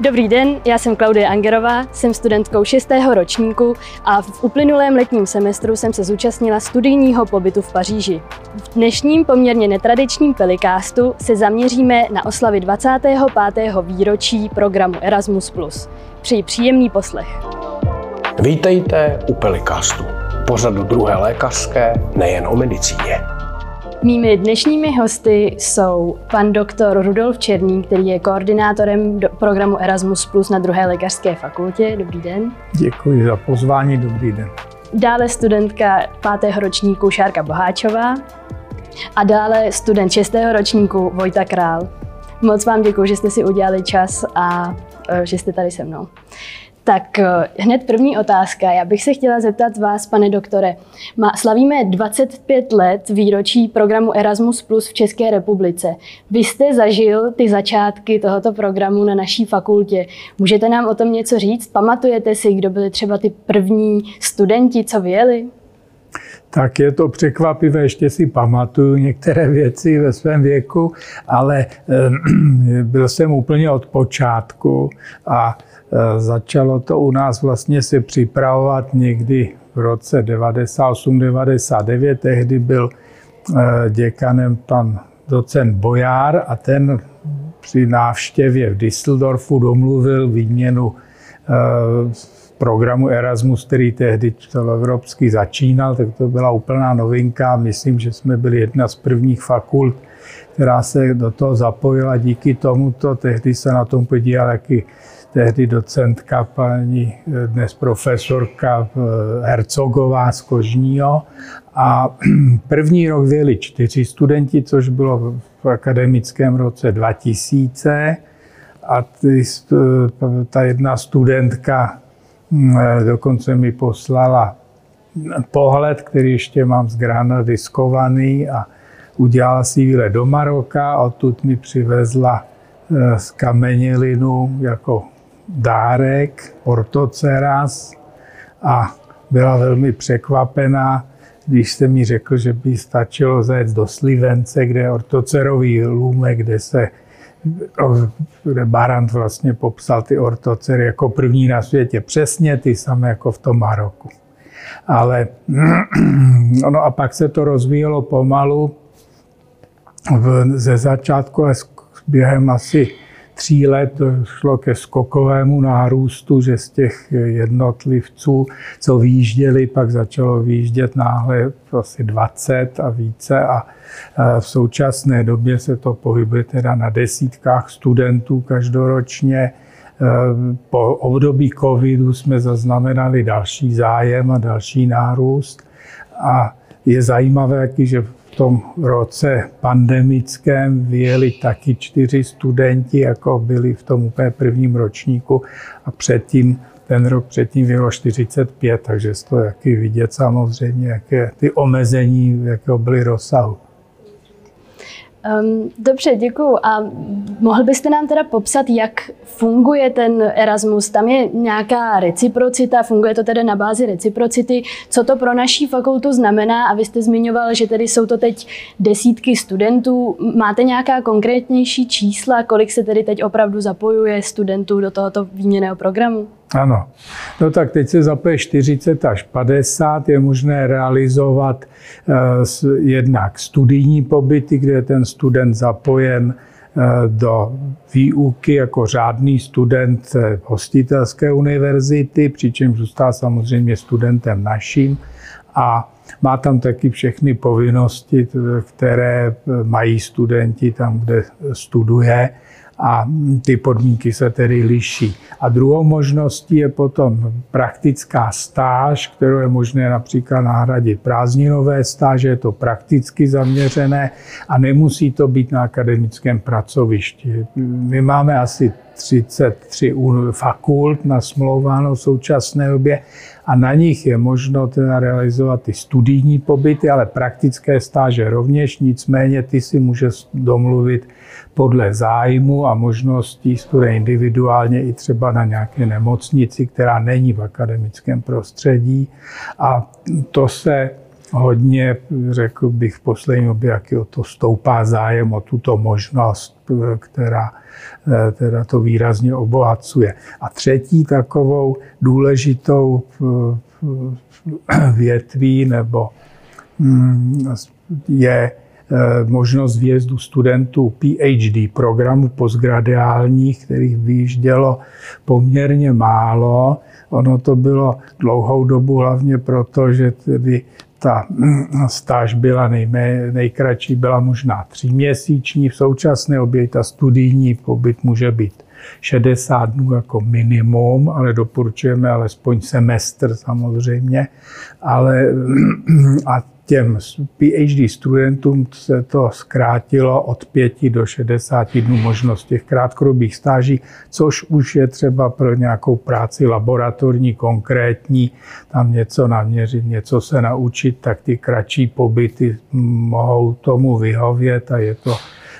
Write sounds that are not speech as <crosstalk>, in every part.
Dobrý den, já jsem Klaudia Angerová, jsem studentkou 6. ročníku a v uplynulém letním semestru jsem se zúčastnila studijního pobytu v Paříži. V dnešním poměrně netradičním pelikástu se zaměříme na oslavy 25. výročí programu Erasmus+. Přeji příjemný poslech. Vítejte u Pelikastu, pořadu druhé lékařské, nejen o medicíně. Mými dnešními hosty jsou pan doktor Rudolf Černý, který je koordinátorem programu Erasmus Plus na druhé lékařské fakultě. Dobrý den. Děkuji za pozvání, dobrý den. Dále studentka pátého ročníku Šárka Boháčová a dále student šestého ročníku Vojta Král. Moc vám děkuji, že jste si udělali čas a e, že jste tady se mnou. Tak eh, hned první otázka. Já bych se chtěla zeptat vás, pane doktore. Má, slavíme 25 let výročí programu Erasmus Plus v České republice. Vy jste zažil ty začátky tohoto programu na naší fakultě. Můžete nám o tom něco říct? Pamatujete si, kdo byli třeba ty první studenti, co vyjeli? Tak je to překvapivé, ještě si pamatuju některé věci ve svém věku, ale eh, <clears throat> byl jsem úplně od počátku a začalo to u nás vlastně se připravovat někdy v roce 98-99. Tehdy byl eh, děkanem pan docent Bojár a ten při návštěvě v Düsseldorfu domluvil výměnu eh, programu Erasmus, který tehdy celoevropský začínal, tak to byla úplná novinka. Myslím, že jsme byli jedna z prvních fakult, která se do toho zapojila. Díky tomuto tehdy se na tom podíval jaký tehdy docentka, paní dnes profesorka eh, Hercogová z Kožního. A <clears throat> první rok vyjeli čtyři studenti, což bylo v akademickém roce 2000. A ty, ta jedna studentka hm, eh, dokonce mi poslala pohled, který ještě mám z Grána diskovaný a udělala si výlet do Maroka a odtud mi přivezla eh, z kamenilinu jako dárek ortoceras a byla velmi překvapená, když se mi řekl, že by stačilo zajet do Slivence, kde je ortocerový lůmek, kde se kde Barant vlastně popsal ty ortocery jako první na světě. Přesně ty samé jako v tom Maroku. Ale <clears throat> no a pak se to rozvíjelo pomalu. V, ze začátku během asi tří let šlo ke skokovému nárůstu, že z těch jednotlivců, co výjížděli, pak začalo výjíždět náhle asi 20 a více a v současné době se to pohybuje teda na desítkách studentů každoročně. Po období covidu jsme zaznamenali další zájem a další nárůst a je zajímavé, že tom roce pandemickém vyjeli taky čtyři studenti, jako byli v tom úplně prvním ročníku a předtím ten rok předtím bylo 45, takže z toho jaký vidět samozřejmě, jaké ty omezení, jakého byly rozsahu. Um, dobře, děkuju. A mohl byste nám teda popsat, jak funguje ten Erasmus? Tam je nějaká reciprocita, funguje to tedy na bázi reciprocity. Co to pro naší fakultu znamená? A vy jste zmiňoval, že tedy jsou to teď desítky studentů. Máte nějaká konkrétnější čísla, kolik se tedy teď opravdu zapojuje studentů do tohoto výměného programu? Ano. No tak teď se zapoje 40 až 50. Je možné realizovat eh, jednak studijní pobyty, kde je ten student zapojen eh, do výuky jako řádný student hostitelské univerzity, přičemž zůstává samozřejmě studentem naším a má tam taky všechny povinnosti, které mají studenti tam, kde studuje a ty podmínky se tedy liší. A druhou možností je potom praktická stáž, kterou je možné například nahradit prázdninové stáže, je to prakticky zaměřené a nemusí to být na akademickém pracovišti. My máme asi 33 fakult na smlouváno v současné době a na nich je možno teda realizovat ty studijní pobyty, ale praktické stáže rovněž, nicméně ty si může domluvit podle zájmu a možností studuje individuálně i třeba na nějaké nemocnici, která není v akademickém prostředí. A to se hodně, řekl bych v poslední době, jak o to stoupá zájem o tuto možnost, která teda to výrazně obohacuje. A třetí takovou důležitou větví nebo mm, je Eh, možnost výjezdu studentů PhD programu postgradiálních, kterých vyjíždělo poměrně málo. Ono to bylo dlouhou dobu hlavně proto, že tedy ta hm, stáž byla nejmé, nejkratší, byla možná tříměsíční. V současné době ta studijní pobyt může být 60 dnů jako minimum, ale doporučujeme alespoň semestr samozřejmě. Ale a těm PhD studentům se to zkrátilo od 5 do 60 dnů možnost těch krátkodobých stáží, což už je třeba pro nějakou práci laboratorní, konkrétní, tam něco naměřit, něco se naučit, tak ty kratší pobyty mohou tomu vyhovět a je to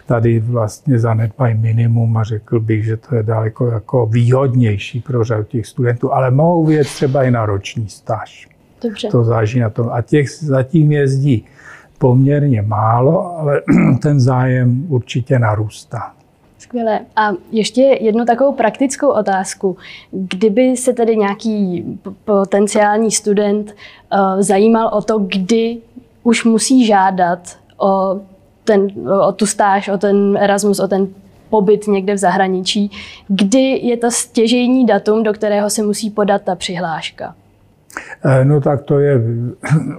tady vlastně zanedbají minimum a řekl bych, že to je daleko jako výhodnější pro řadu těch studentů, ale mohou vědět třeba i na roční stáž. Dobře. To záží na tom. A těch zatím jezdí poměrně málo, ale <clears throat> ten zájem určitě narůstá. Skvělé. A ještě jednu takovou praktickou otázku. Kdyby se tedy nějaký potenciální student uh, zajímal o to, kdy už musí žádat o, ten, o tu stáž, o ten Erasmus, o ten pobyt někde v zahraničí, kdy je to stěžejní datum, do kterého se musí podat ta přihláška? Eh, no tak to je,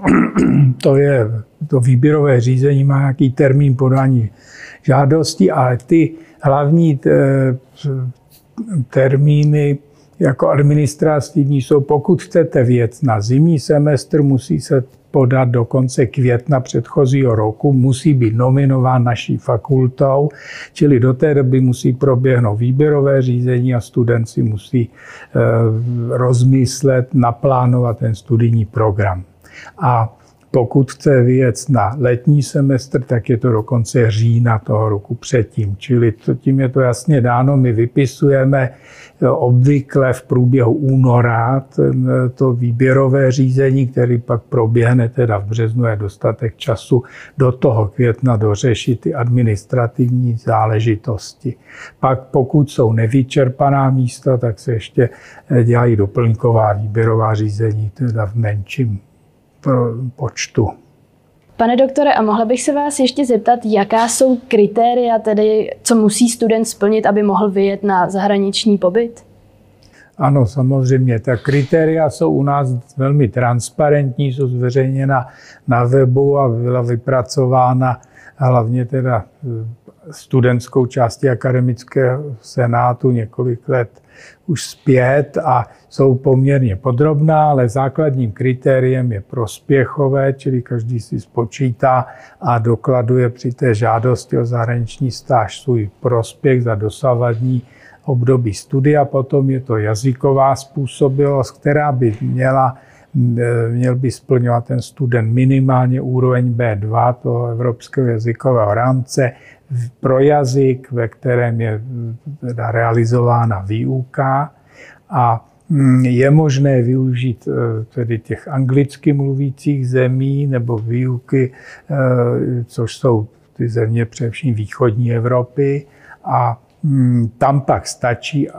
<clears throat> to je, to výběrové řízení má nějaký termín podání žádosti, ale ty hlavní eh, termíny jako administrativní jsou, pokud chcete věc na zimní semestr, musí se podat do konce května předchozího roku, musí být nominován naší fakultou, čili do té doby musí proběhnout výběrové řízení a student si musí eh, rozmyslet, naplánovat ten studijní program. A pokud chce vyjet na letní semestr, tak je to do konce října toho roku předtím. Čili tím je to jasně dáno. My vypisujeme obvykle v průběhu února to výběrové řízení, který pak proběhne teda v březnu, je dostatek času do toho května dořešit ty administrativní záležitosti. Pak pokud jsou nevyčerpaná místa, tak se ještě dělají doplňková výběrová řízení, teda v menším počtu. Pane doktore, a mohla bych se vás ještě zeptat, jaká jsou kritéria, tedy co musí student splnit, aby mohl vyjet na zahraniční pobyt? Ano, samozřejmě. Ta kritéria jsou u nás velmi transparentní, jsou zveřejněna na webu a byla vypracována hlavně teda studentskou částí akademického senátu několik let už zpět a jsou poměrně podrobná, ale základním kritériem je prospěchové, čili každý si spočítá a dokladuje při té žádosti o zahraniční stáž svůj prospěch za dosavadní období studia. Potom je to jazyková způsobilost, která by měla měl by splňovat ten student minimálně úroveň B2 toho evropského jazykového rámce pro jazyk, ve kterém je teda realizována výuka. A mm, je možné využít e, tedy těch anglicky mluvících zemí nebo výuky, e, což jsou ty země především východní Evropy. A mm, tam pak stačí e,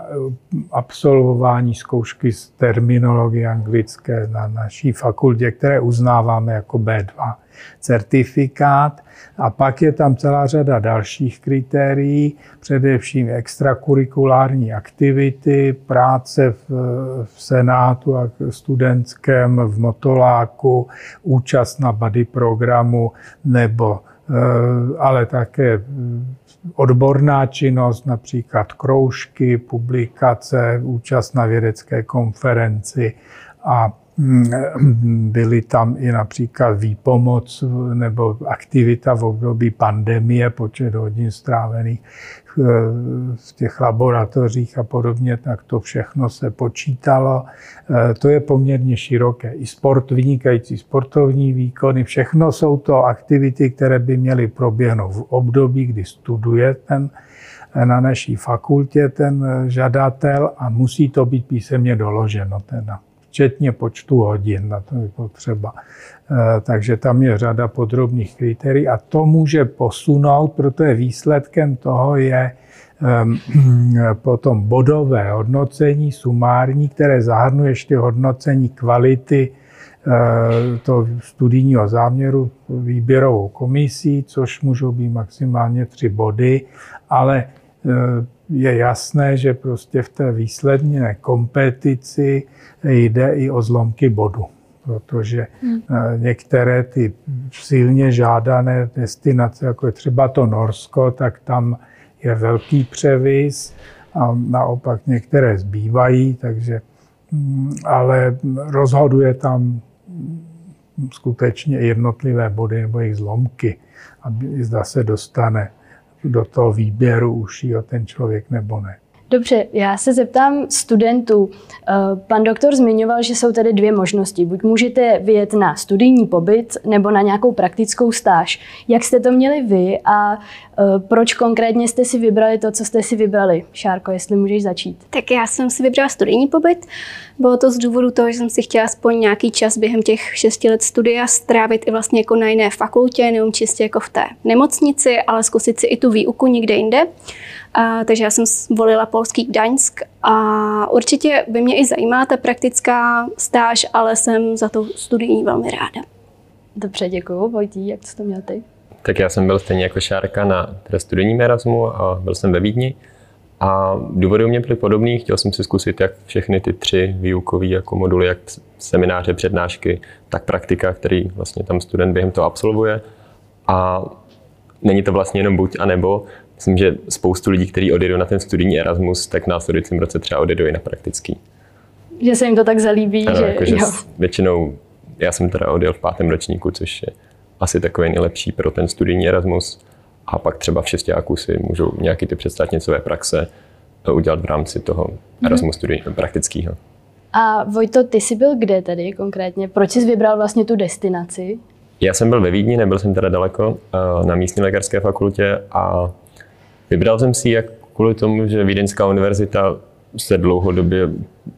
absolvování zkoušky z terminologie anglické na naší fakultě, které uznáváme jako B2 certifikát. A pak je tam celá řada dalších kritérií, především extrakurikulární aktivity, práce v, v Senátu a studentském, v Motoláku, účast na body programu nebo eh, ale také odborná činnost, například kroužky, publikace, účast na vědecké konferenci a Mm, byly tam i například výpomoc nebo aktivita v období pandemie, počet hodin strávených. eh, v těch laboratořích a podobně, tak to všechno se počítalo. Eh, to je poměrně široké. I sport, vynikající sportovní výkony, všechno jsou to aktivity, které by měly proběhnout v období, kdy studuje ten eh, na naší fakultě ten žadatel a musí to být písemně doloženo. Teda včetně počtu hodin, na to je potřeba. Takže tam je řada podrobných kritérií a to může posunout, protože výsledkem toho je ehm, <clears throat> potom bodové hodnocení, sumární, které zahrnuje ještě hodnocení kvality Eh, to studijního záměru výběrovou komisí, což můžou být maximálně tři body, ale eh, je jasné, že prostě v té výsledné kompetici jde i o zlomky bodu, protože hmm. Eh, některé ty silně žádané destinace, jako je třeba to Norsko, tak tam je velký převis a naopak některé zbývají, takže mm, ale rozhoduje tam skutečně jednotlivé body nebo jejich zlomky, aby zda se dostane do toho výběru ušího ten člověk nebo ne. Dobře, já se zeptám studentů. Eh, pan doktor zmiňoval, že jsou tady dvě možnosti. Buď můžete vyjet na studijní pobyt nebo na nějakou praktickou stáž. Jak jste to měli vy a eh, proč konkrétně jste si vybrali to, co jste si vybrali? Šárko, jestli můžeš začít. Tak já jsem si vybrala studijní pobyt. Bylo to z důvodu toho, že jsem si chtěla aspoň nějaký čas během těch šesti let studia strávit i vlastně jako na jiné fakultě, nejenom čistě jako v té nemocnici, ale zkusit si i tu výuku někde jinde. A, takže já jsem volila polský Gdaňsk a určitě by mě i zajímá ta praktická stáž, ale jsem za to studijní velmi ráda. Dobře, děkuji. Vojtí, jak jsi to měl ty? Tak já jsem byl stejně jako Šárka na studijním Erasmu a byl jsem ve Vídni. A důvody u mě byly podobný. Chtěl jsem si zkusit jak všechny ty tři výukové jako moduly, jak semináře, přednášky, tak praktika, který vlastně tam student během toho absolvuje. A není to vlastně jenom buď a nebo, myslím, že spoustu lidí, kteří odjedou na ten studijní Erasmus, tak v následujícím roce třeba odjedou i na praktický. Že se jim to tak zalíbí, ano, že jako, že většinou, já jsem teda odjel v pátém ročníku, což je asi takový nejlepší pro ten studijní Erasmus. A pak třeba v šestáku si můžou nějaký ty představnicové praxe eh, udělat v rámci toho mhm. Erasmus hmm. praktického. A Vojto, ty jsi byl kde tedy konkrétně? Proč jsi vybral vlastně tu destinaci? Já jsem byl ve Vídni, nebyl jsem teda daleko, eh, na místní lékařské fakultě a Vybral jsem si jak kvůli tomu, že Vídeňská univerzita se dlouhodobě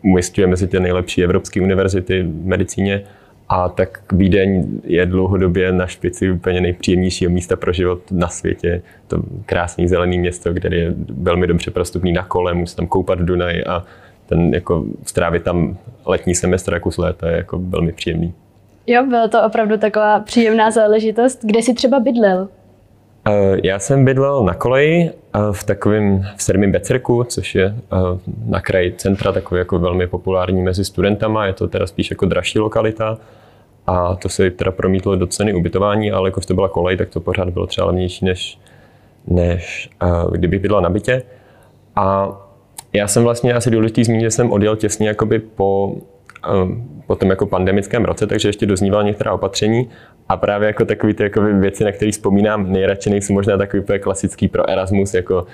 umistuje mezi ty nejlepší evropské univerzity v medicíně a tak Vídeň je dlouhodobě na špici úplně nejpříjemnějšího místa pro život na světě. To krásný zelený město, kde je velmi dobře prostupný na kole, může tam koupat v Dunaji a ten jako strávit tam letní semestr jako z léta je jako velmi příjemný. Jo, byla to opravdu taková příjemná záležitost. Kde jsi třeba bydlel? Eh, já jsem bydlel na koleji eh, v takovém v sedmém Becerku, což je eh, na kraji centra takový jako velmi populární mezi studentama. Je to teda spíš jako dražší lokalita a to se teda promítlo do ceny ubytování, ale jako to byla kolej, tak to pořád bylo třeba levnější, než, než kdybych bydlel na bytě. A já jsem vlastně asi důležitý zmínit, že jsem odjel těsně jakoby po po tom jako pandemickém roce, takže ještě dozníval některá opatření a právě jako takové ty jako věci, na které vzpomínám nejradši, nejsou možná takový úplně klasický pro Erasmus, jako,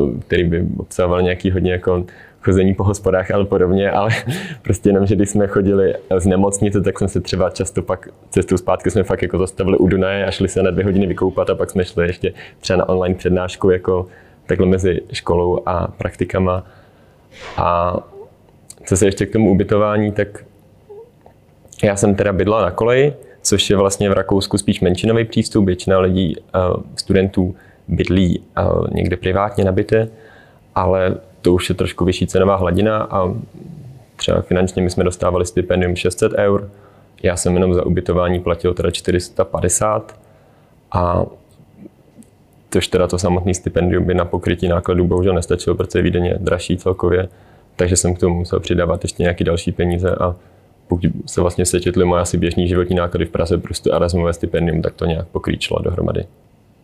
uh, který by obsahoval nějaký hodně jako chození po hospodách ale podobně, ale <laughs> prostě jenom, že když jsme chodili z nemocnice, tak jsme se třeba často pak cestou zpátky jsme fakt jako zastavili u Dunaje a šli se na dvě hodiny vykoupat a pak jsme šli ještě třeba na online přednášku jako takhle mezi školou a praktikama. A co se ještě k tomu ubytování, tak já jsem teda bydla na koleji, což je vlastně v Rakousku spíš menšinový přístup. Většina lidí, eh, studentů bydlí eh, někde privátně na bytě, ale to už je trošku vyšší cenová hladina a třeba finančně my jsme dostávali stipendium 600 eur. Já jsem jenom za ubytování platil teda 450 a tož teda to samotné stipendium by na pokrytí nákladů bohužel nestačilo, protože je dražší celkově, takže jsem k tomu musel přidávat ještě nějaké další peníze a pokud se vlastně sečetly moje asi běžný životní náklady v Praze prostě Erasmové stipendium, tak to nějak pokrýčilo dohromady.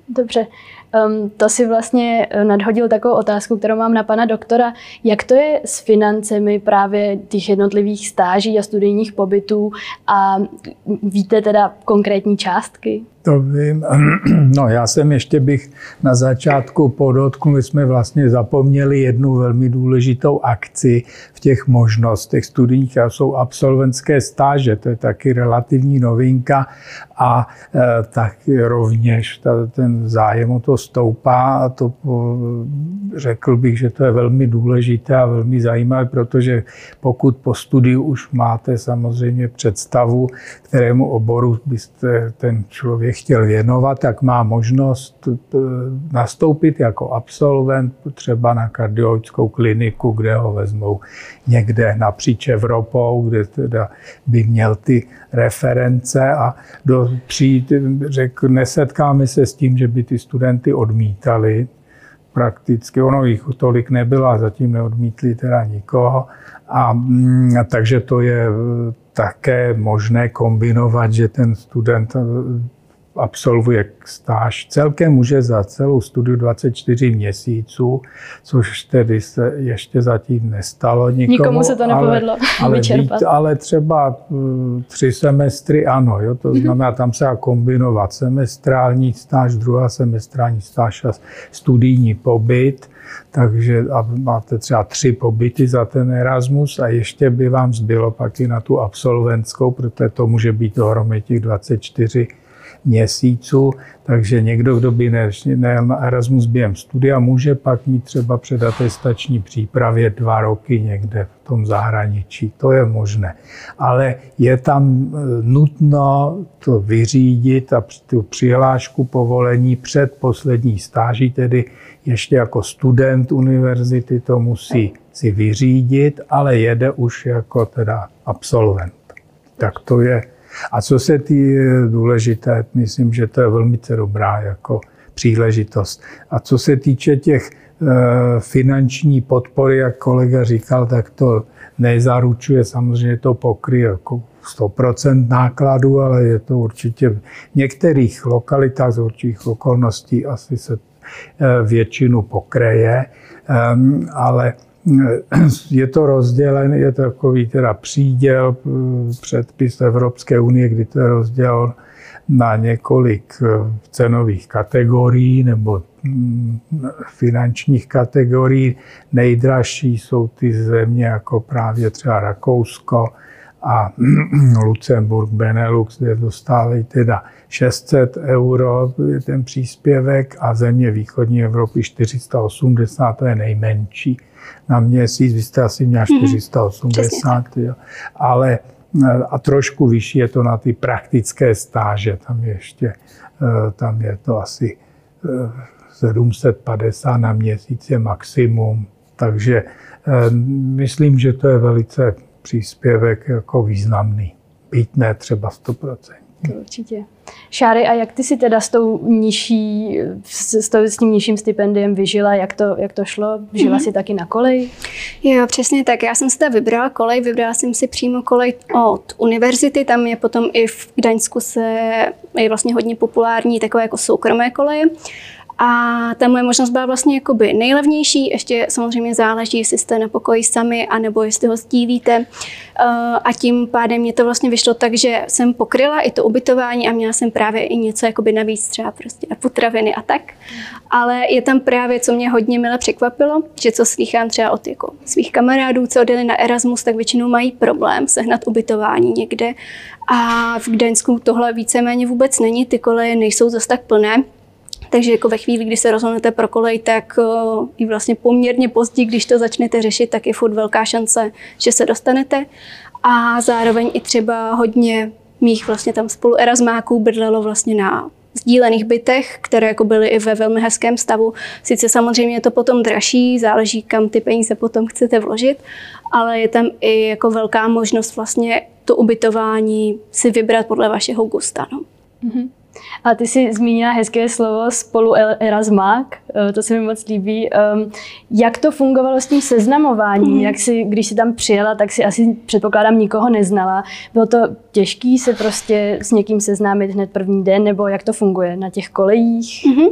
Dobře, um, to si vlastně eh, nadhodil takovou otázku, kterou mám na pana doktora. Jak to je s financemi právě těch jednotlivých stáží a studijních pobytů a víte teda konkrétní částky? to vím. <clears throat> No já jsem ještě bych na začátku podotkl, my jsme vlastně zapomněli jednu velmi důležitou akci v těch možnostech studijních a jsou absolventské stáže, to je taky relativní novinka a e, tak rovněž ta, ten zájem o to stoupá a to řekl bych, že to je velmi důležité a velmi zajímavé, protože pokud po studiu už máte samozřejmě představu, kterému oboru byste ten člověk chtěl věnovat, tak má možnost eh, nastoupit jako absolvent třeba na kardiologickou kliniku, kde ho vezmou někde napříč Evropou, kde teda by měl ty reference a do, přijít, řek, nesetkáme se s tím, že by ty studenty odmítali. Prakticky ono jich tolik nebylo a zatím neodmítli teda nikoho. A, mm, a takže to je také možné kombinovat, že ten student absolvuje stáž. Celkem může za celou studiu 24 měsíců, což tedy se ještě zatím nestalo nikomu. Nikomu se to nepovedlo ale, ale, vyčerpat. ale třeba mm, tři semestry ano, jo, to mhm. znamená, tam se dá kombinovat semestrální stáž, druhá semestrální stáž a studijní pobyt takže a máte třeba tři pobyty za ten Erasmus a ještě by vám zbylo pak i na tu absolventskou, protože to může být dohromady těch 24 měsíců, takže někdo, kdo by nejel na Erasmus během studia, může pak mít třeba předatestační přípravě dva roky někde v tom zahraničí. To je možné. Ale je tam e, nutno to vyřídit a tu přihlášku povolení před poslední stáží, tedy ještě jako student univerzity to musí si vyřídit, ale jede už jako teda absolvent. Tak to je a co se tý důležité, myslím, že to je velmi dobrá jako příležitost. A co se týče těch eh, finanční podpory, jak kolega říkal, tak to nezaručuje, samozřejmě to pokryje jako 100% nákladů, ale je to určitě v některých lokalitách z určitých okolností asi se eh, většinu pokreje, ehm, ale je to rozdělen, je to takový teda příděl, eh, předpis Evropské unie, kdy to je rozdělen na několik eh, cenových kategorií nebo mm, finančních kategorií. Nejdražší jsou ty země jako právě třeba Rakousko a <clears throat> Lucemburg, Benelux, kde dostávají teda 600 euro je ten příspěvek a země východní Evropy 480, to je nejmenší na měsíc, vy jste asi měla 480, mm-hmm. jo. ale eh, a trošku vyšší je to na ty praktické stáže, tam ještě, eh, tam je to asi 750 eh, na měsíc je maximum, takže myslím, že to je velice příspěvek jako významný, byť ne třeba 100%. Určitě. Šáry, a jak ty si teda s tou nižší, s, tou, s tím nižším stipendiem vyžila? Jak to, jak to šlo? Žila mm-hmm. si taky na kolej? Jo, přesně tak. Já jsem si teda vybrala kolej, vybrala jsem si přímo kolej od univerzity, tam je potom i v Gdaňsku se je vlastně hodně populární takové jako soukromé koleje. A ta moje možnost byla vlastně jakoby nejlevnější, ještě samozřejmě záleží, jestli jste na pokoji sami, anebo jestli ho sdílíte. Eh, a tím pádem mě to vlastně vyšlo tak, že jsem pokryla i to ubytování a měla jsem právě i něco jakoby navíc, třeba prostě potraviny a tak. Ale je tam právě, co mě hodně mile překvapilo, že co slychám třeba od jako svých kamarádů, co odjeli na Erasmus, tak většinou mají problém sehnat ubytování někde. A v Gdaňsku tohle víceméně vůbec není, ty koleje nejsou zase tak plné. Takže jako ve chvíli, kdy se rozhodnete pro kolej, tak uh, i vlastně poměrně pozdě, když to začnete řešit, tak je furt velká šance, že se dostanete. A zároveň i třeba hodně mých vlastně tam spolu erasmáků bydlelo vlastně na sdílených bytech, které jako byly i ve velmi hezkém stavu. Sice samozřejmě je to potom dražší, záleží, kam ty peníze potom chcete vložit, ale je tam i jako velká možnost vlastně to ubytování si vybrat podle vašeho gusta. No. Mm-hmm. A ty jsi zmínila hezké slovo spolu Erasmák. eh, to se mi moc líbí. Jak to fungovalo s tím seznamováním? Mm. Jak si, když jsi tam přijela, tak si asi předpokládám nikoho neznala. Bylo to těžké se prostě s někým seznámit hned první den, nebo jak to funguje na těch kolejích? Mm-hmm.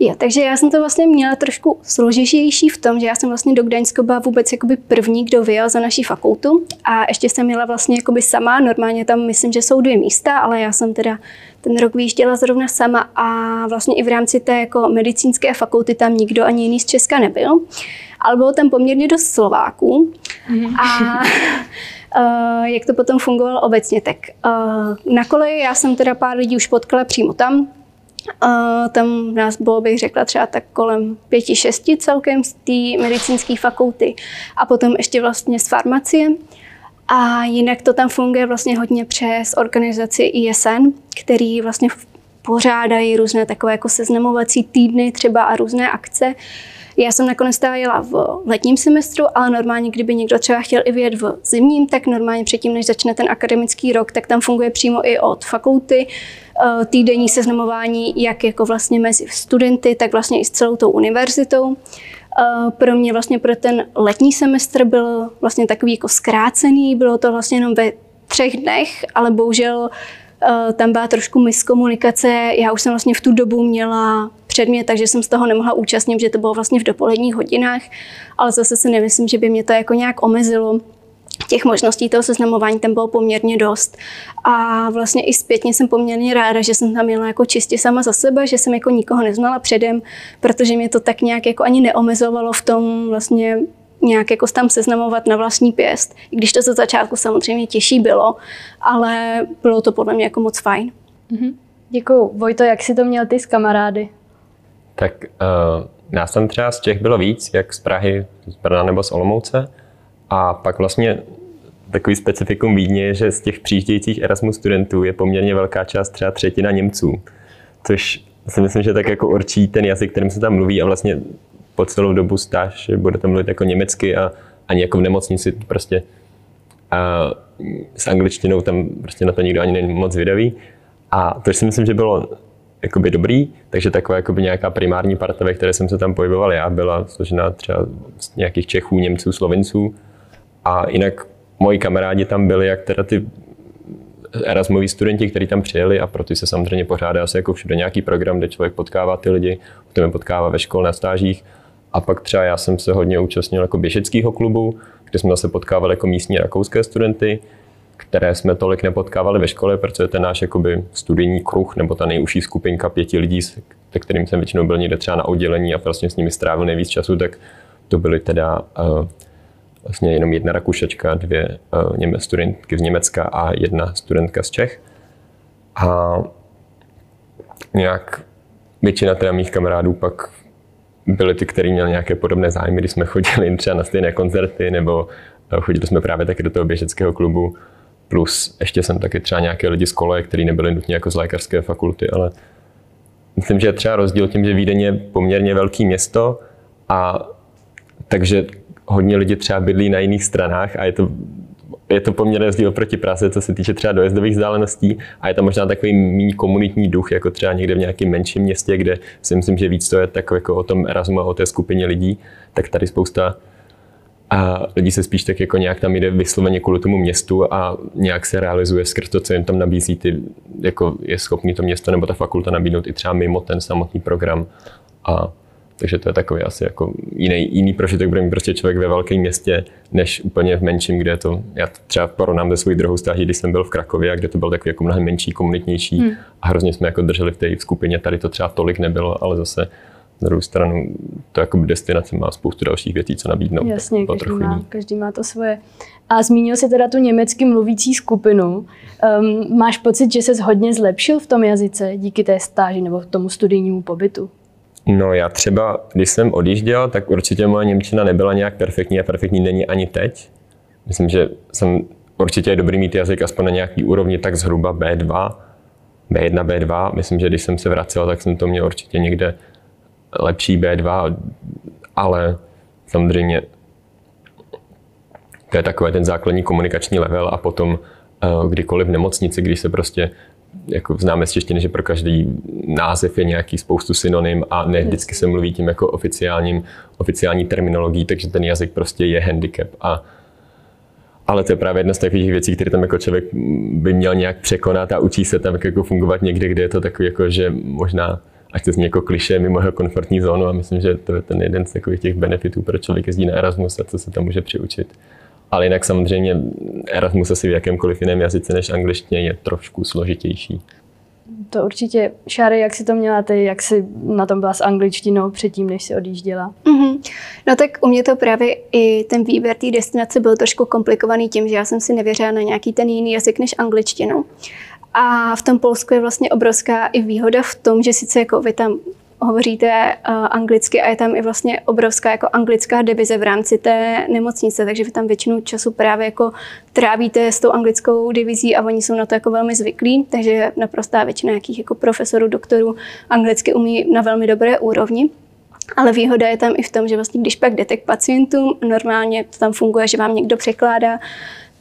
Jo, takže já jsem to vlastně měla trošku složitější v tom, že já jsem vlastně do Gdaňska byla vůbec jakoby první, kdo vyjel za naší fakultu a ještě jsem měla vlastně jakoby sama, normálně tam myslím, že jsou dvě místa, ale já jsem teda ten rok vyjížděla zrovna sama a vlastně i v rámci té jako medicínské fakulty tam nikdo ani jiný z Česka nebyl. Ale bylo tam poměrně dost Slováků. Mm. A uh, <laughs> jak to potom fungovalo obecně, tak uh, na koleji já jsem teda pár lidí už potkala přímo tam. Uh, tam nás bylo, bych řekla, třeba tak kolem pěti, šesti celkem z té medicínské fakulty a potom ještě vlastně z farmacie. A jinak to tam funguje vlastně hodně přes organizaci ISN, který vlastně pořádají různé takové jako seznamovací týdny třeba a různé akce. Já jsem nakonec jela v letním semestru, ale normálně, kdyby někdo třeba chtěl i vyjet v zimním, tak normálně předtím, než začne ten akademický rok, tak tam funguje přímo i od fakulty eh, týdenní seznamování, jak jako vlastně mezi studenty, tak vlastně i s celou tou univerzitou. Pro mě vlastně pro ten letní semestr byl vlastně takový jako zkrácený, bylo to vlastně jenom ve třech dnech, ale bohužel eh, tam byla trošku miskomunikace. Já už jsem vlastně v tu dobu měla předmět, takže jsem z toho nemohla účastnit, že to bylo vlastně v dopoledních hodinách, ale zase si nemyslím, že by mě to jako nějak omezilo těch možností toho seznamování tam bylo poměrně dost. A vlastně i zpětně jsem poměrně ráda, že jsem tam měla jako čistě sama za sebe, že jsem jako nikoho neznala předem, protože mě to tak nějak jako ani neomezovalo v tom vlastně nějak jako tam seznamovat na vlastní pěst. I když to za začátku samozřejmě těžší bylo, ale bylo to podle mě jako moc fajn. Mm-hmm. Děkuju. Vojto, jak si to měl ty s kamarády? Tak uh, nás tam třeba z Čech bylo víc, jak z Prahy, z Brna nebo z Olomouce. A pak vlastně takový specifikum Vídně je, že z těch přijíždějících Erasmus studentů je poměrně velká část, třeba třetina Němců, což si myslím, že tak jako určí ten jazyk, kterým se tam mluví a vlastně po celou dobu stáž budete mluvit jako německy a ani jako v nemocnici prostě a s angličtinou tam prostě na to nikdo ani není moc vydavý. A to si myslím, že bylo jakoby dobrý, takže taková jakoby nějaká primární parta, ve které jsem se tam pohyboval já, byla složená třeba z nějakých Čechů, Němců, Slovinců, a jinak moji kamarádi tam byli, jak teda ty Erasmoví studenti, kteří tam přijeli a pro ty se samozřejmě pořádá asi jako všude nějaký program, kde člověk potkává ty lidi, potom je potkává ve škole na stážích. A pak třeba já jsem se hodně účastnil jako běžeckého klubu, kde jsme zase potkávali jako místní rakouské studenty, které jsme tolik nepotkávali ve škole, protože ten náš jakoby studijní kruh nebo ta nejužší skupinka pěti lidí, se kterým jsem většinou byl někde třeba na oddělení a vlastně s nimi strávil nejvíc času, tak to byly teda uh, vlastně jenom jedna Rakušačka, dvě uh, studentky z Německa a jedna studentka z Čech. A nějak většina teda mých kamarádů pak byly ty, kteří měli nějaké podobné zájmy, když jsme chodili třeba na stejné koncerty, nebo eh, chodili jsme právě taky do toho běžeckého klubu. Plus ještě jsem taky třeba nějaké lidi z kole, kteří nebyli nutně jako z lékařské fakulty, ale myslím, že je třeba rozdíl tím, že Vídeň je poměrně velký město a takže hodně lidí třeba bydlí na jiných stranách a je to je to poměrně rozdíl proti Praze, co se týče třeba dojezdových vzdáleností a je tam možná takový méně komunitní duch, jako třeba někde v nějakém menším městě, kde si myslím, že víc to je tak jako o tom Erasmu a o té skupině lidí, tak tady spousta a lidi se spíš tak jako nějak tam jde vysloveně kvůli tomu městu a nějak se realizuje skrz to, co jim tam nabízí, ty, jako je schopný to město nebo ta fakulta nabídnout i třeba mimo ten samotný program. A takže to je takový asi jako jiný, jiný prožitek, bude mít prostě člověk ve velkém městě, než úplně v menším, kde je to, já třeba porovnám ze svojí druhou stáží, když jsem byl v Krakově, kde to byl takový jako mnohem menší, komunitnější hmm. a hrozně jsme jako drželi v té skupině, tady to třeba tolik nebylo, ale zase na druhou stranu to jako destinace má spoustu dalších věcí, co nabídnout. Jasně, každý má, každý má to svoje. A zmínil si teda tu německy mluvící skupinu. Um, máš pocit, že se hodně zlepšil v tom jazyce díky té stáži nebo tomu studijnímu pobytu? No já třeba, když jsem odjížděl, tak určitě moje Němčina nebyla nějak perfektní a perfektní není ani teď. Myslím, že jsem určitě je dobrý mít jazyk aspoň na nějaký úrovni tak zhruba B2, B1, B2. Myslím, že když jsem se vracel, tak jsem to měl určitě někde lepší B2, ale samozřejmě to je takový ten základní komunikační level a potom eh, kdykoliv v nemocnici, když se prostě jako známe z češtiny, že pro každý název je nějaký spoustu synonym a ne vždycky se mluví tím jako oficiálním, oficiální terminologií, takže ten jazyk prostě je handicap. A, ale to je právě jedna z takových věcí, které tam jako člověk by měl nějak překonat a učí se tam jako fungovat někde, kde je to takový jako, že možná až to zní jako kliše mimo jeho komfortní zónu a myslím, že to je ten jeden z takových těch benefitů, proč člověk jezdí na Erasmus a co se tam může přiučit. Ale jinak samozřejmě Erasmus asi v jakémkoliv jiném jazyce než angličtině je trošku složitější. To určitě. Šáry, jak si to měla ty, jak jsi na tom byla s angličtinou předtím, než si odjížděla? Mm-hmm. No tak u mě to právě i ten výběr té destinace byl trošku komplikovaný tím, že já jsem si nevěřila na nějaký ten jiný jazyk než angličtinu. A v tom Polsku je vlastně obrovská i výhoda v tom, že sice jako vy tam hovoříte uh, anglicky a je tam i vlastně obrovská jako anglická divize v rámci té nemocnice, takže vy tam většinu času právě jako trávíte s tou anglickou divizí a oni jsou na to jako velmi zvyklí, takže naprostá většina nějakých jako profesorů, doktorů anglicky umí na velmi dobré úrovni. Ale výhoda je tam i v tom, že vlastně když pak jdete k pacientům, normálně to tam funguje, že vám někdo překládá,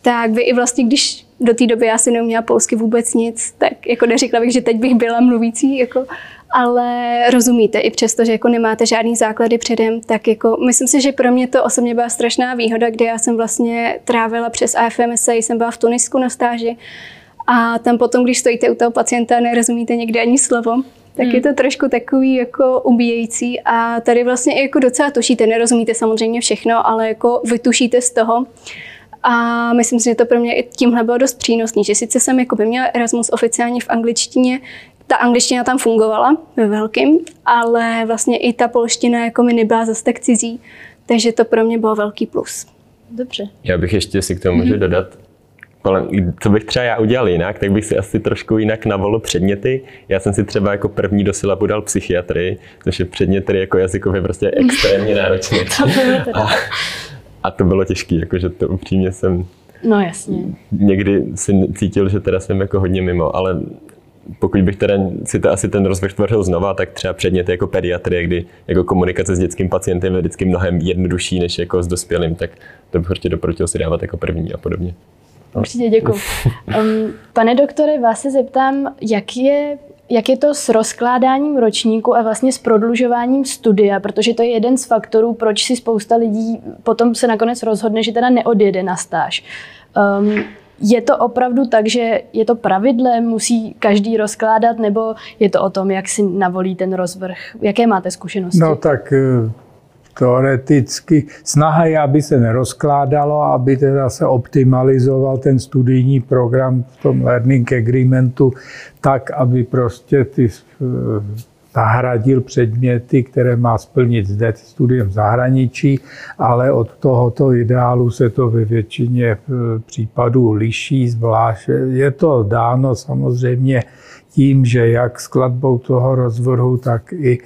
tak vy i vlastně, když do té doby já si neuměla polsky vůbec nic, tak jako neřekla bych, že teď bych byla mluvící, jako, ale rozumíte, i přesto, že jako nemáte žádný základy předem, tak jako myslím si, že pro mě to osobně byla strašná výhoda, kdy já jsem vlastně trávila přes AFMSA, jsem byla v Tunisku na stáži a tam potom, když stojíte u toho pacienta a nerozumíte někde ani slovo, tak hmm. je to trošku takový jako ubíjející a tady vlastně i jako docela tušíte, nerozumíte samozřejmě všechno, ale jako vytušíte z toho. A myslím si, že to pro mě i tímhle bylo dost přínosný, že sice jsem jako by měla Erasmus oficiálně v angličtině, ta angličtina tam fungovala ve velkým, ale vlastně i ta polština jako mi nebyla zase tak cizí, takže to pro mě bylo velký plus. Dobře. Já bych ještě si k tomu můžu mm-hmm. dodat, co bych třeba já udělal jinak, tak bych si asi trošku jinak navolil předměty. Já jsem si třeba jako první do syllabu dal psychiatrii, což je předmět, který jako jazykově prostě <laughs> extrémně náročný. a, a to bylo těžké, jakože to upřímně jsem No jasně. Někdy si cítil, že teda jsem jako hodně mimo, ale pokud bych teda si to asi ten rozvrh tvořil znova, tak třeba předměty jako pediatrie, kdy jako komunikace s dětským pacientem je vždycky mnohem jednodušší než jako s dospělým, tak to bych určitě doporučil si dávat jako první a podobně. Určitě děkuji. Um, pane doktore, vás se zeptám, jak je jak je to s rozkládáním ročníku a vlastně s prodlužováním studia, protože to je jeden z faktorů, proč si spousta lidí potom se nakonec rozhodne, že teda neodjede na stáž. Um, je to opravdu tak, že je to pravidlem, musí každý rozkládat, nebo je to o tom, jak si navolí ten rozvrh? Jaké máte zkušenosti? No tak eh, teoreticky. Snaha je, aby se nerozkládalo, aby teda se optimalizoval ten studijní program v tom learning agreementu tak, aby prostě ty eh, nahradil předměty, které má splnit zde studiem v zahraničí, ale od tohoto ideálu se to ve většině eh, případů liší, zvlášť. Je to dáno samozřejmě tím, že jak skladbou toho rozvrhu, tak i e,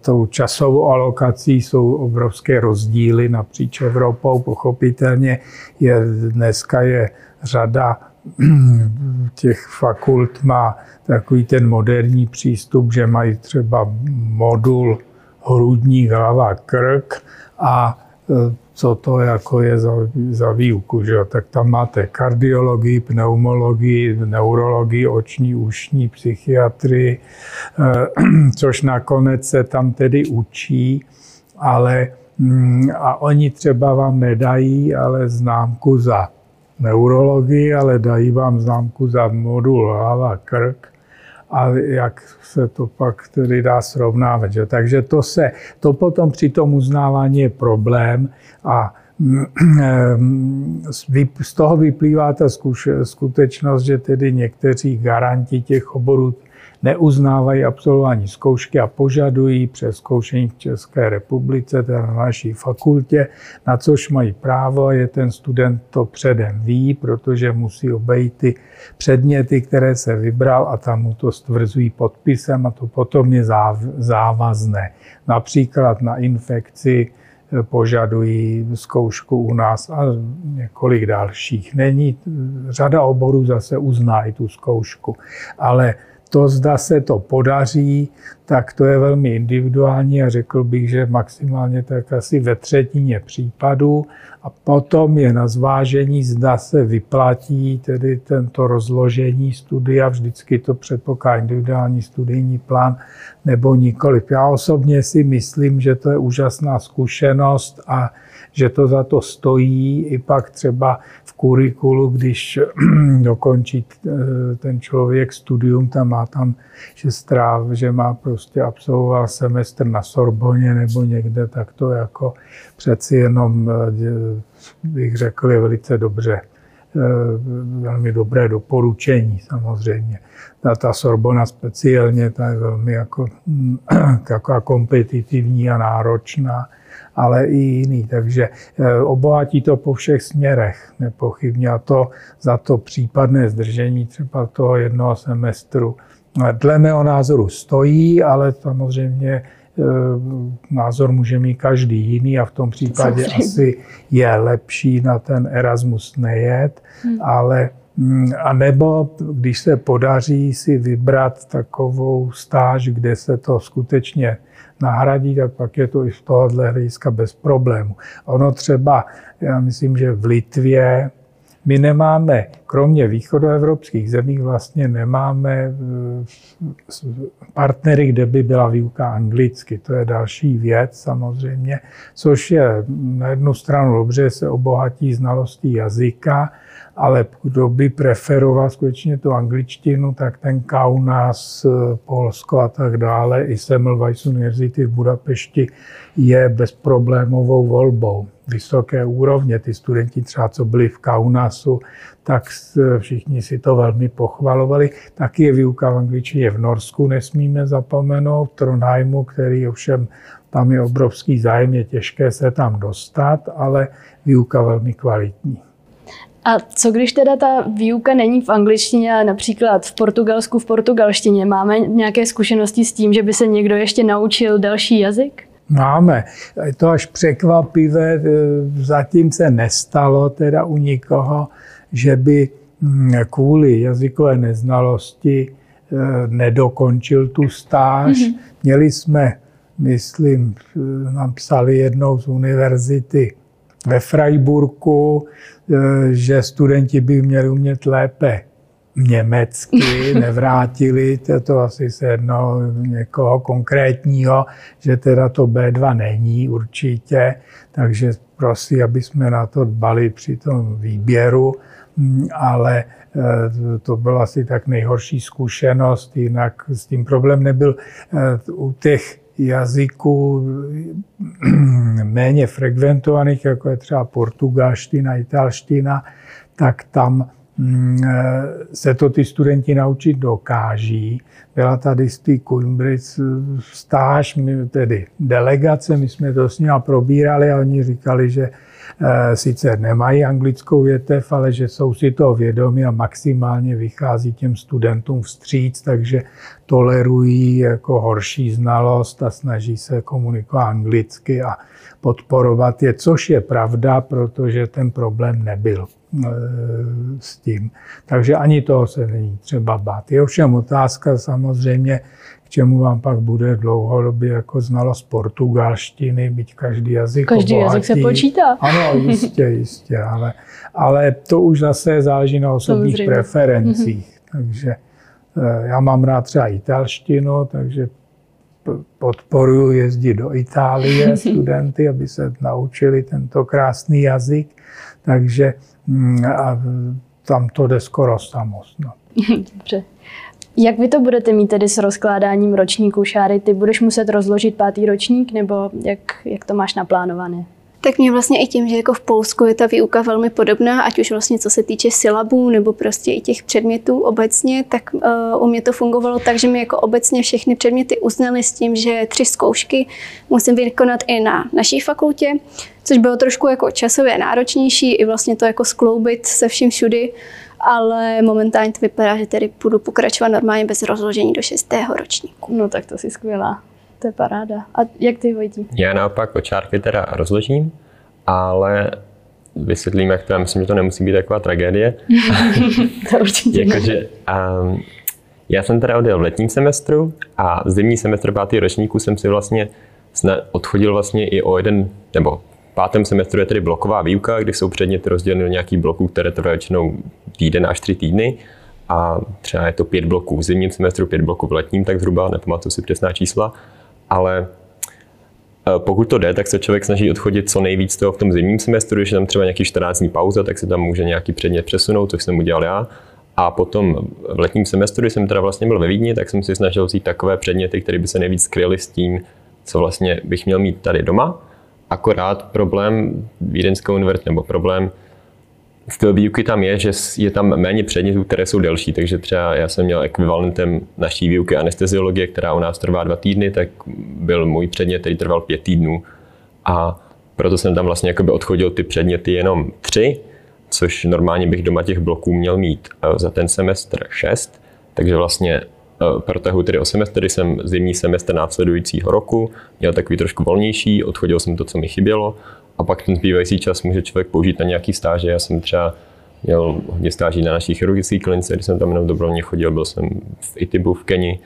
tou časovou alokací jsou obrovské rozdíly napříč Evropou. Pochopitelně je, dneska je řada <clears throat> těch fakult má takový ten moderní přístup, že mají třeba modul hrudní hlava krk a e, co to jako je za, za výuku, že? tak tam máte kardiologii, pneumologii, neurologii, oční, ušní, psychiatrii, e, <clears throat> což nakonec se tam tedy učí, ale mm, a oni třeba vám nedají ale známku za neurologii, ale dají vám známku za modul hlava krk a jak se to pak tedy dá srovnávat. Že? Takže to, se, to potom při tom uznávání je problém a z toho vyplývá ta skutečnost, že tedy někteří garanti těch oborů neuznávají absolvování zkoušky a požadují přes zkoušení v České republice, teda na naší fakultě, na což mají právo, je ten student to předem ví, protože musí obejít ty předměty, které se vybral a tam mu to stvrzují podpisem a to potom je závazné. Například na infekci eh, požadují zkoušku u nás a několik dalších. Není, řada oborů zase uzná i tu zkoušku, ale to, zda se to podaří, tak to je velmi individuální a řekl bych, že maximálně tak asi ve třetině případů. A potom je na zvážení, zda se vyplatí tedy tento rozložení studia, vždycky to předpokládá individuální studijní plán, nebo nikoliv. Já osobně si myslím, že to je úžasná zkušenost a že to za to stojí i pak třeba v kurikulu, když <clears throat> dokončí eh, ten člověk studium, tam má tam, že stráv, že má prostě absolvoval semestr na Sorboně nebo někde, tak to jako přeci jenom eh, bych řekl je velice dobře eh, velmi dobré doporučení samozřejmě. Ta, ta Sorbona speciálně, ta je velmi <clears throat> jako, jako kompetitivní a náročná ale i jiný. Takže eh, obohatí to po všech směrech nepochybně a to za to případné zdržení třeba toho jednoho semestru dle mého názoru stojí, ale samozřejmě názor může mít každý jiný a v tom případě Samozřejmě. asi je lepší na ten Erasmus nejet, hmm. ale mm, a nebo když se podaří si vybrat takovou stáž, kde se to skutečně nahradí, tak pak je to i z tohohle hlediska bez problému. Ono třeba, já myslím, že v Litvě my nemáme, kromě východoevropských zemí, vlastně nemáme eh, partnery, kde by byla výuka anglicky. To je další věc samozřejmě, což je na jednu stranu dobře, se obohatí znalostí jazyka, ale kdo by preferoval skutečně tu angličtinu, tak ten Kaunas, Polsko a tak dále, i Semmelweis University v Budapešti je bezproblémovou volbou vysoké úrovně. Ty studenti třeba, co byli v Kaunasu, tak všichni si to velmi pochvalovali. Taky je výuka v angličtině v Norsku, nesmíme zapomenout, v Trondheimu, který ovšem tam je obrovský zájem, je těžké se tam dostat, ale výuka velmi kvalitní. A co když teda ta výuka není v angličtině, ale například v Portugalsku v portugalštině? Máme nějaké zkušenosti s tím, že by se někdo ještě naučil další jazyk? Máme. Je to až překvapivé, zatím se nestalo teda u nikoho, že by hm, kvůli jazykové neznalosti eh, nedokončil tu stáž. Mm-hmm. Měli jsme, myslím, nám psali jednou z univerzity ve Freiburgu, eh, že studenti by měli umět lépe německy, <laughs> nevrátili, to, to asi se jedno někoho konkrétního, že teda to B2 není určitě, takže prosím, aby jsme na to dbali při tom výběru, hm, ale eh, to byla asi tak nejhorší zkušenost, jinak s tím problém nebyl. Eh, u těch jazyků <clears throat> méně frekventovaných, jako je třeba portugalština, italština, tak tam mm, se to ty studenti naučit dokáží. Byla tady z té Cambridge stáž, tedy delegace, my jsme to s nimi probírali a oni říkali, že Eh, sice nemají anglickou větev, ale že jsou si toho vědomi a maximálně vychází těm studentům vstříc, takže tolerují jako horší znalost a snaží se komunikovat anglicky a podporovat je, což je pravda, protože ten problém nebyl eh, s tím. Takže ani toho se není třeba bát. Je ovšem otázka samozřejmě, čemu vám pak bude dlouhodobě jako znalost portugalštiny, byť každý jazyk Každý obohatí. jazyk se počítá. Ano, jistě, jistě, ale, ale to už zase záleží na osobních Samozřejmě. preferencích. Takže eh, já mám rád třeba italštinu, takže podporuji jezdit do Itálie <laughs> studenty, aby se naučili tento krásný jazyk. Takže mm, a tam to jde skoro samost. No. Dobře. Jak vy to budete mít tedy s rozkládáním ročníků, Šáry? Ty budeš muset rozložit pátý ročník, nebo jak, jak to máš naplánované? Tak mě vlastně i tím, že jako v Polsku je ta výuka velmi podobná, ať už vlastně co se týče silabů nebo prostě i těch předmětů obecně, tak uh, u mě to fungovalo tak, že mi jako obecně všechny předměty uznali s tím, že tři zkoušky musím vykonat i na naší fakultě, což bylo trošku jako časově náročnější i vlastně to jako skloubit se vším všudy ale momentálně to vypadá, že tedy budu pokračovat normálně bez rozložení do šestého ročníku. No tak to si skvělá. To je paráda. A jak ty, Vojtí? Já naopak počárky teda rozložím, ale vysvětlím, jak to, já myslím, že to nemusí být taková tragédie. <laughs> to určitě Jakože, um, Já jsem teda odjel v letním semestru a zimní semestr pátý ročníku jsem si vlastně odchodil vlastně i o jeden, nebo v pátém semestru je tedy bloková výuka, kdy jsou předměty rozděleny do nějakých bloků, které trvají většinou týden až tři týdny a třeba je to pět bloků v zimním semestru, pět bloků v letním, tak zhruba, nepamatuju si přesná čísla, ale e, pokud to jde, tak se člověk snaží odchodit co nejvíc toho v tom zimním semestru, když je tam třeba nějaký 14 dní pauza, tak se tam může nějaký předmět přesunout, což jsem udělal já. A potom v letním semestru, když jsem teda vlastně byl ve Vídni, tak jsem si snažil vzít takové předměty, které by se nejvíc skryly s tím, co vlastně bych měl mít tady doma. Akorát problém Vídeňské univerzity, nebo problém styl výuky tam je, že je tam méně předmětů, které jsou delší, takže třeba já jsem měl ekvivalentem naší výuky anesteziologie, která u nás trvá dva týdny, tak byl můj předmět, který trval pět týdnů. A proto jsem tam vlastně odchodil ty předměty jenom tři, což normálně bych doma těch bloků měl mít eh, za ten semestr šest, takže vlastně eh, protahu tedy o semestry jsem zimní semestr následujícího roku měl takový trošku volnější, odchodil jsem to, co mi chybělo a pak ten zbývající čas může člověk použít na nějaký stáže. Já jsem třeba měl hodně stáží na naší chirurgické klinice, když jsem tam jenom dobrovolně chodil, byl jsem v Itibu v Keni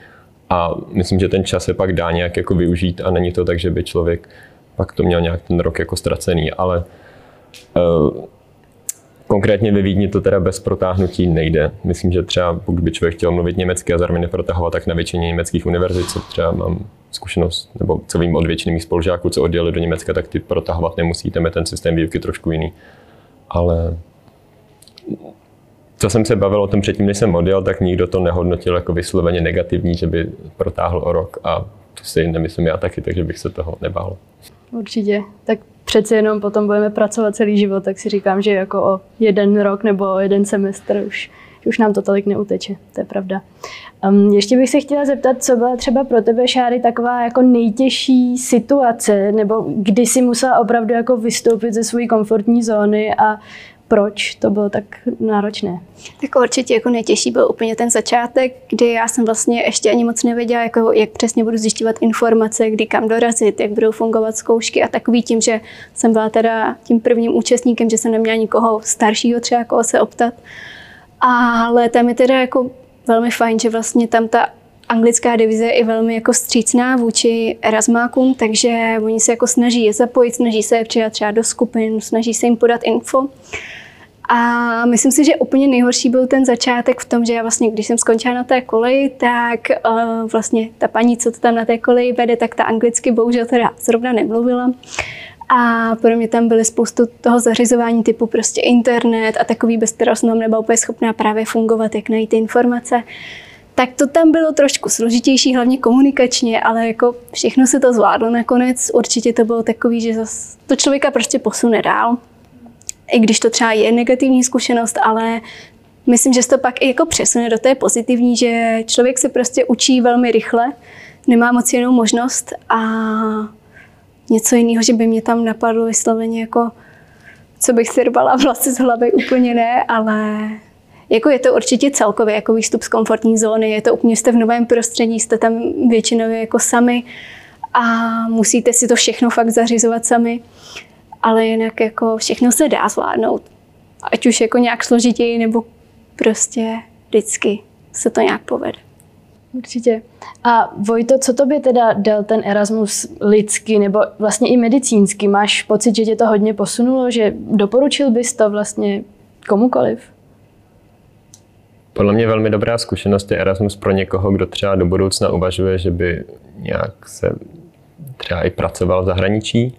a myslím, že ten čas se pak dá nějak jako využít a není to tak, že by člověk pak to měl nějak ten rok jako ztracený, ale uh, Konkrétně ve Vídni to teda bez protáhnutí nejde. Myslím, že třeba pokud by člověk chtěl mluvit německy a zároveň neprotahovat, tak na většině německých univerzit, co třeba mám zkušenost, nebo co vím od většiny mých spolužáků, co odjeli do Německa, tak ty protahovat nemusíte, je ten systém výuky trošku jiný. Ale co jsem se bavil o tom předtím, než jsem odjel, tak nikdo to nehodnotil jako vysloveně negativní, že by protáhl o rok a to si nemyslím já taky, takže bych se toho nebál. Určitě. Tak přeci jenom potom budeme pracovat celý život, tak si říkám, že jako o jeden rok nebo o jeden semestr už, už nám to tolik neuteče, to je pravda. Um, ještě bych se chtěla zeptat, co byla třeba pro tebe, Šáry, taková jako nejtěžší situace, nebo kdy jsi musela opravdu jako vystoupit ze své komfortní zóny a proč to bylo tak náročné? Tak určitě jako nejtěžší byl úplně ten začátek, kdy já jsem vlastně ještě ani moc nevěděla, jako, jak přesně budu zjišťovat informace, kdy kam dorazit, jak budou fungovat zkoušky a takový tím, že jsem byla teda tím prvním účastníkem, že jsem neměla nikoho staršího třeba koho se optat. Ale tam je teda jako velmi fajn, že vlastně tam ta anglická divize je i velmi jako střícná vůči Erasmákům, takže oni se jako snaží je zapojit, snaží se je přidat třeba do skupin, snaží se jim podat info. A myslím si, že úplně nejhorší byl ten začátek v tom, že já vlastně, když jsem skončila na té koleji, tak uh, vlastně ta paní, co to tam na té koleji vede, tak ta anglicky bohužel teda zrovna nemluvila. A pro mě tam byly spoustu toho zařizování typu prostě internet a takový, bez kterého jsem nebyla úplně schopná právě fungovat, jak najít ty informace. Tak to tam bylo trošku složitější, hlavně komunikačně, ale jako všechno se to zvládlo nakonec. Určitě to bylo takový, že to člověka prostě posune dál i když to třeba je negativní zkušenost, ale myslím, že se to pak i jako přesune do té pozitivní, že člověk se prostě učí velmi rychle, nemá moc jinou možnost a něco jiného, že by mě tam napadlo vysloveně jako, co bych si rvala vlasy z hlavy, úplně ne, ale jako je to určitě celkově jako výstup z komfortní zóny, je to úplně jste v novém prostředí, jste tam většinově jako sami a musíte si to všechno fakt zařizovat sami ale jinak jako všechno se dá zvládnout. Ať už jako nějak složitěji, nebo prostě vždycky se to nějak povede. Určitě. A Vojto, co tobě teda dal ten Erasmus lidsky nebo vlastně i medicínsky? Máš pocit, že tě to hodně posunulo, že doporučil bys to vlastně komukoliv? Podle mě velmi dobrá zkušenost je Erasmus pro někoho, kdo třeba do budoucna uvažuje, že by nějak se třeba i pracoval v zahraničí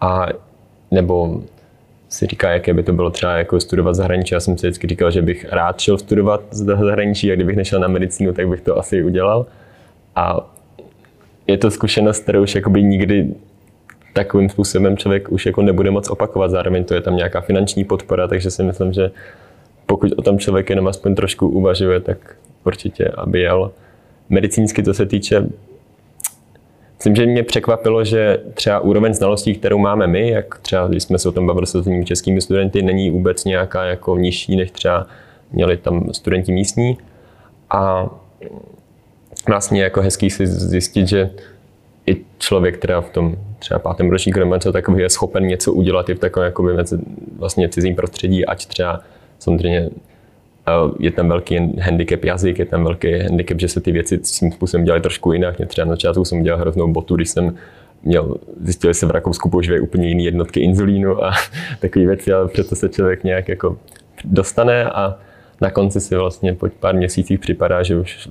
a nebo si říká, jaké by to bylo třeba jako studovat zahraničí. Já jsem si vždycky říkal, že bych rád šel studovat zahraničí a kdybych nešel na medicínu, tak bych to asi udělal. A je to zkušenost, kterou už jakoby nikdy takovým způsobem člověk už jako nebude moc opakovat. Zároveň to je tam nějaká finanční podpora, takže si myslím, že pokud o tom člověk jenom aspoň trošku uvažuje, tak určitě, aby jel. Medicínsky to se týče Myslím, že mě překvapilo, že třeba úroveň znalostí, kterou máme my, jak třeba když jsme se o tom bavili s těmi českými studenty, není vůbec nějaká jako nižší, než třeba měli tam studenti místní. A vlastně jako hezký si zjistit, že i člověk, která v tom třeba pátém ročníku nebo něco takového je schopen něco udělat i v takovém jako mezi vlastně cizím prostředí, ať třeba samozřejmě je tam velký handicap jazyk, je tam velký handicap, že se ty věci svým způsobem dělají trošku jinak. Mě třeba na začátku jsem dělal hroznou botu, když jsem měl, zjistil, že se v Rakousku používají úplně jiné jednotky inzulínu a <laughs> takové věci, ale přesto se člověk nějak jako dostane a na konci si vlastně po pár měsících připadá, že už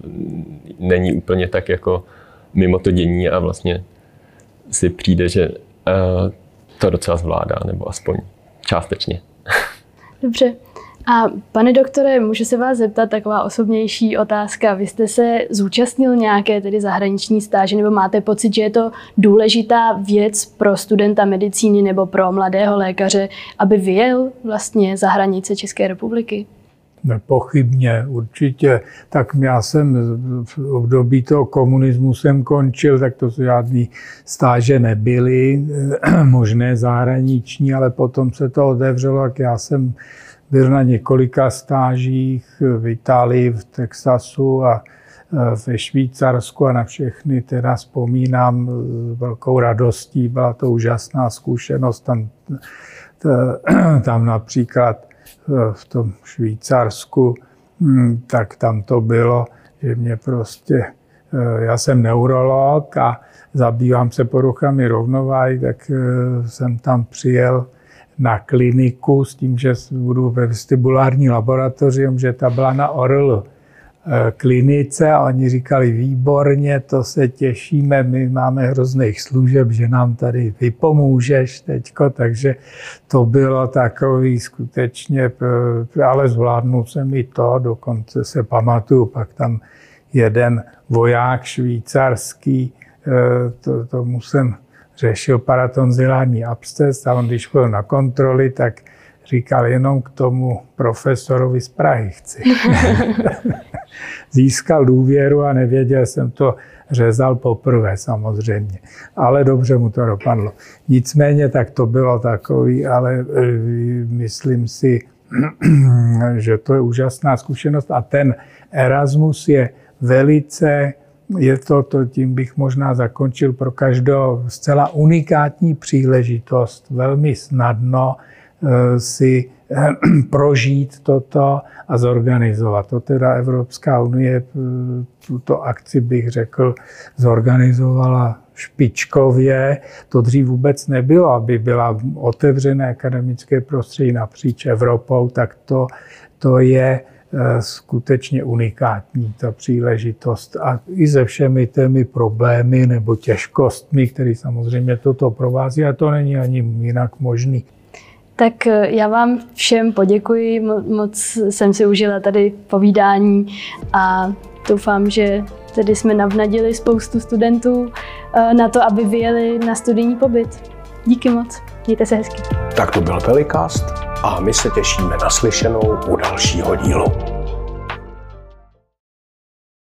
není úplně tak jako mimo to dění a vlastně si přijde, že uh, to docela zvládá, nebo aspoň částečně. <laughs> Dobře. A pane doktore, můžu se vás zeptat taková osobnější otázka. Vy jste se zúčastnil nějaké tedy zahraniční stáže, nebo máte pocit, že je to důležitá věc pro studenta medicíny nebo pro mladého lékaře, aby vyjel vlastně za hranice České republiky? Nepochybně, určitě. Tak já jsem v období toho komunismu jsem končil, tak to žádný stáže nebyly, <clears throat> možné zahraniční, ale potom se to otevřelo, jak já jsem byl na několika stážích v Itálii, v Texasu a ve Švýcarsku a na všechny teda vzpomínám s velkou radostí. Byla to úžasná zkušenost. Tam, tam například v tom Švýcarsku, hm, tak tam to bylo, že mě prostě, já jsem neurolog a zabývám se poruchami rovnováhy, tak jsem tam přijel na kliniku s tím, že budu ve vestibulární laboratoři, že ta byla na ORL eh, klinice a oni říkali, výborně, to se těšíme, my máme hrozných služeb, že nám tady vypomůžeš teďko, takže to bylo takový skutečně, eh, ale zvládnul jsem i to, dokonce se pamatuju, pak tam jeden voják švýcarský, eh, to, tomu jsem řešil paratonzilární absces a on, když byl na kontroly, tak říkal jenom k tomu profesorovi z Prahy chci. <laughs> Získal důvěru a nevěděl jsem to, řezal poprvé samozřejmě. Ale dobře mu to dopadlo. Nicméně tak to bylo takový, ale e, myslím si, <clears throat> že to je úžasná zkušenost a ten Erasmus je velice je to, to, tím bych možná zakončil pro každou zcela unikátní příležitost, velmi snadno eh, si eh, <clears throat> prožít toto a zorganizovat. To teda Evropská unie eh, tuto akci bych řekl zorganizovala špičkově. To dřív vůbec nebylo, aby byla otevřené akademické prostředí napříč Evropou, tak to, to je skutečně unikátní ta příležitost a i se všemi těmi problémy nebo těžkostmi, které samozřejmě toto provází a to není ani jinak možný. Tak eh, já vám všem poděkuji, moc jsem si užila tady povídání a doufám, že tedy jsme navnadili spoustu studentů eh, na to, aby vyjeli na studijní pobyt. Díky moc, mějte se hezky. Tak to byl Velikast a my se těšíme na slyšenou u dalšího dílu.